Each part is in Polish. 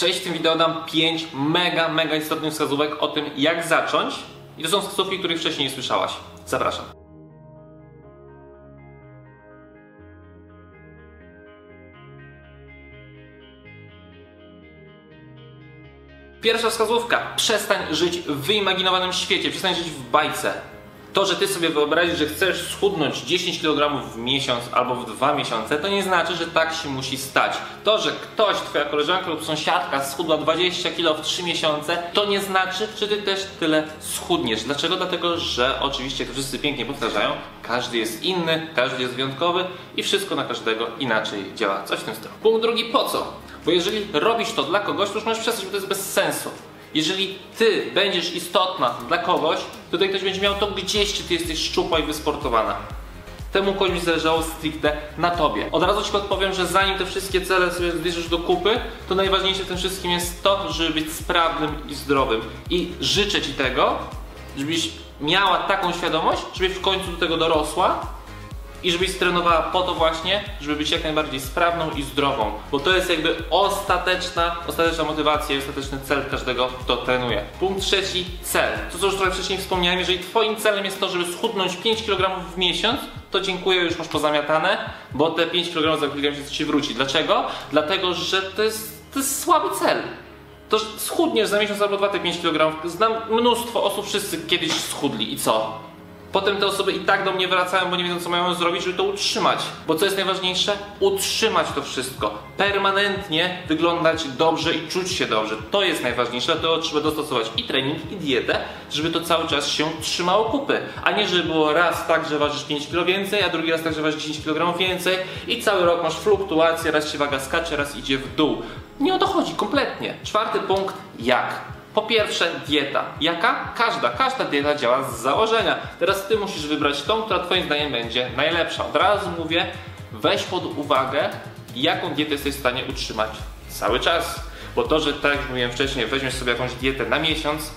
Cześć, w tym wideo dam 5 mega, mega istotnych wskazówek o tym, jak zacząć. I to są wskazówki, których wcześniej nie słyszałaś. Zapraszam. Pierwsza wskazówka. Przestań żyć w wyimaginowanym świecie, przestań żyć w bajce. To, że ty sobie wyobrazisz, że chcesz schudnąć 10 kg w miesiąc albo w dwa miesiące, to nie znaczy, że tak się musi stać. To, że ktoś, twoja koleżanka lub sąsiadka schudła 20 kg w 3 miesiące, to nie znaczy, że ty też tyle schudniesz. Dlaczego? Dlatego, że oczywiście, to wszyscy pięknie powtarzają, każdy jest inny, każdy jest wyjątkowy i wszystko na każdego inaczej działa. Coś w tym stylu. Punkt drugi, po co? Bo jeżeli robisz to dla kogoś, to już możesz przestać, bo to jest bez sensu. Jeżeli ty będziesz istotna dla kogoś, to tutaj ktoś będzie miał to gdzieś, czy ty jesteś szczupła i wysportowana. Temu komuś zależało stricte na tobie. Od razu ci podpowiem, że zanim te wszystkie cele sobie zbierzesz do kupy, to najważniejsze w tym wszystkim jest to, żeby być sprawnym i zdrowym. I życzę ci tego, żebyś miała taką świadomość, żebyś w końcu do tego dorosła i żebyś trenowała po to właśnie, żeby być jak najbardziej sprawną i zdrową, bo to jest jakby ostateczna, ostateczna motywacja i ostateczny cel każdego, kto trenuje. Punkt trzeci, cel. To co już trochę wcześniej wspomniałem, jeżeli twoim celem jest to, żeby schudnąć 5 kg w miesiąc, to dziękuję, już masz pozamiatane, bo te 5 kg za kilka miesięcy ci wróci. Dlaczego? Dlatego, że to jest, to jest słaby cel to schudniesz za miesiąc albo dwa te 5 kg. Znam mnóstwo osób, wszyscy kiedyś schudli i co? Potem te osoby i tak do mnie wracają, bo nie wiedzą co mają zrobić, żeby to utrzymać. Bo co jest najważniejsze? Utrzymać to wszystko. Permanentnie wyglądać dobrze i czuć się dobrze. To jest najważniejsze, dlatego trzeba dostosować i trening, i dietę, żeby to cały czas się trzymało kupy. A nie, żeby było raz tak, że ważysz 5 kg więcej, a drugi raz tak, że ważysz 10 kg więcej i cały rok masz fluktuację, raz się waga skacze, raz idzie w dół. Nie o to chodzi kompletnie. Czwarty punkt, jak? Po pierwsze, dieta. Jaka? Każda, każda dieta działa z założenia. Teraz ty musisz wybrać tą, która twoim zdaniem będzie najlepsza. Od razu mówię, weź pod uwagę, jaką dietę jesteś w stanie utrzymać cały czas. Bo to, że tak jak mówiłem wcześniej, weźmiesz sobie jakąś dietę na miesiąc,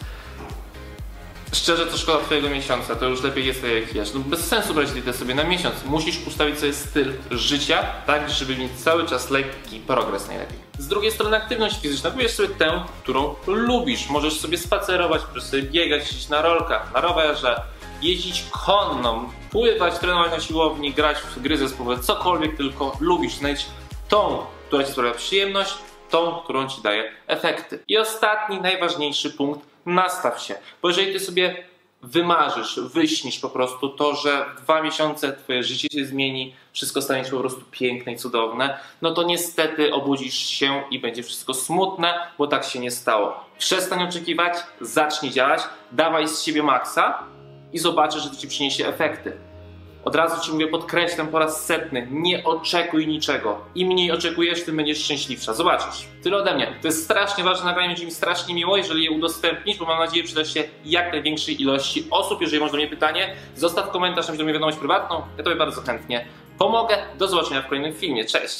Szczerze to szkoda twojego miesiąca, to już lepiej jest jak wiesz. No bez sensu brać dietę sobie na miesiąc. Musisz ustawić sobie styl życia, tak żeby mieć cały czas lekki progres najlepiej. Z drugiej strony aktywność fizyczna, wybierz sobie tę, którą lubisz. Możesz sobie spacerować, możesz sobie biegać, jeździć na rolkach, na rowerze, jeździć konną, pływać, trenować na siłowni, grać w gry zespołowe, cokolwiek tylko lubisz. Znajdź tą, która ci sprawia przyjemność, tą, którą ci daje efekty. I ostatni, najważniejszy punkt, nastaw się. Bo jeżeli ty sobie wymarzysz, wyśnisz po prostu to, że dwa miesiące twoje życie się zmieni, wszystko stanie się po prostu piękne i cudowne, no to niestety obudzisz się i będzie wszystko smutne, bo tak się nie stało. Przestań oczekiwać, zacznij działać, dawaj z siebie maksa i zobaczysz, że to ci przyniesie efekty. Od razu Ci mówię, podkreślam po raz setny, nie oczekuj niczego. Im mniej oczekujesz, tym będziesz szczęśliwsza. Zobaczysz. Tyle ode mnie. To jest strasznie ważne nagranie, będzie mi strasznie miło, jeżeli je udostępnisz, bo mam nadzieję, przyda się jak największej ilości osób. Jeżeli masz do mnie pytanie, zostaw komentarz, napisz do mnie wiadomość prywatną. Ja Tobie bardzo chętnie pomogę. Do zobaczenia w kolejnym filmie. Cześć!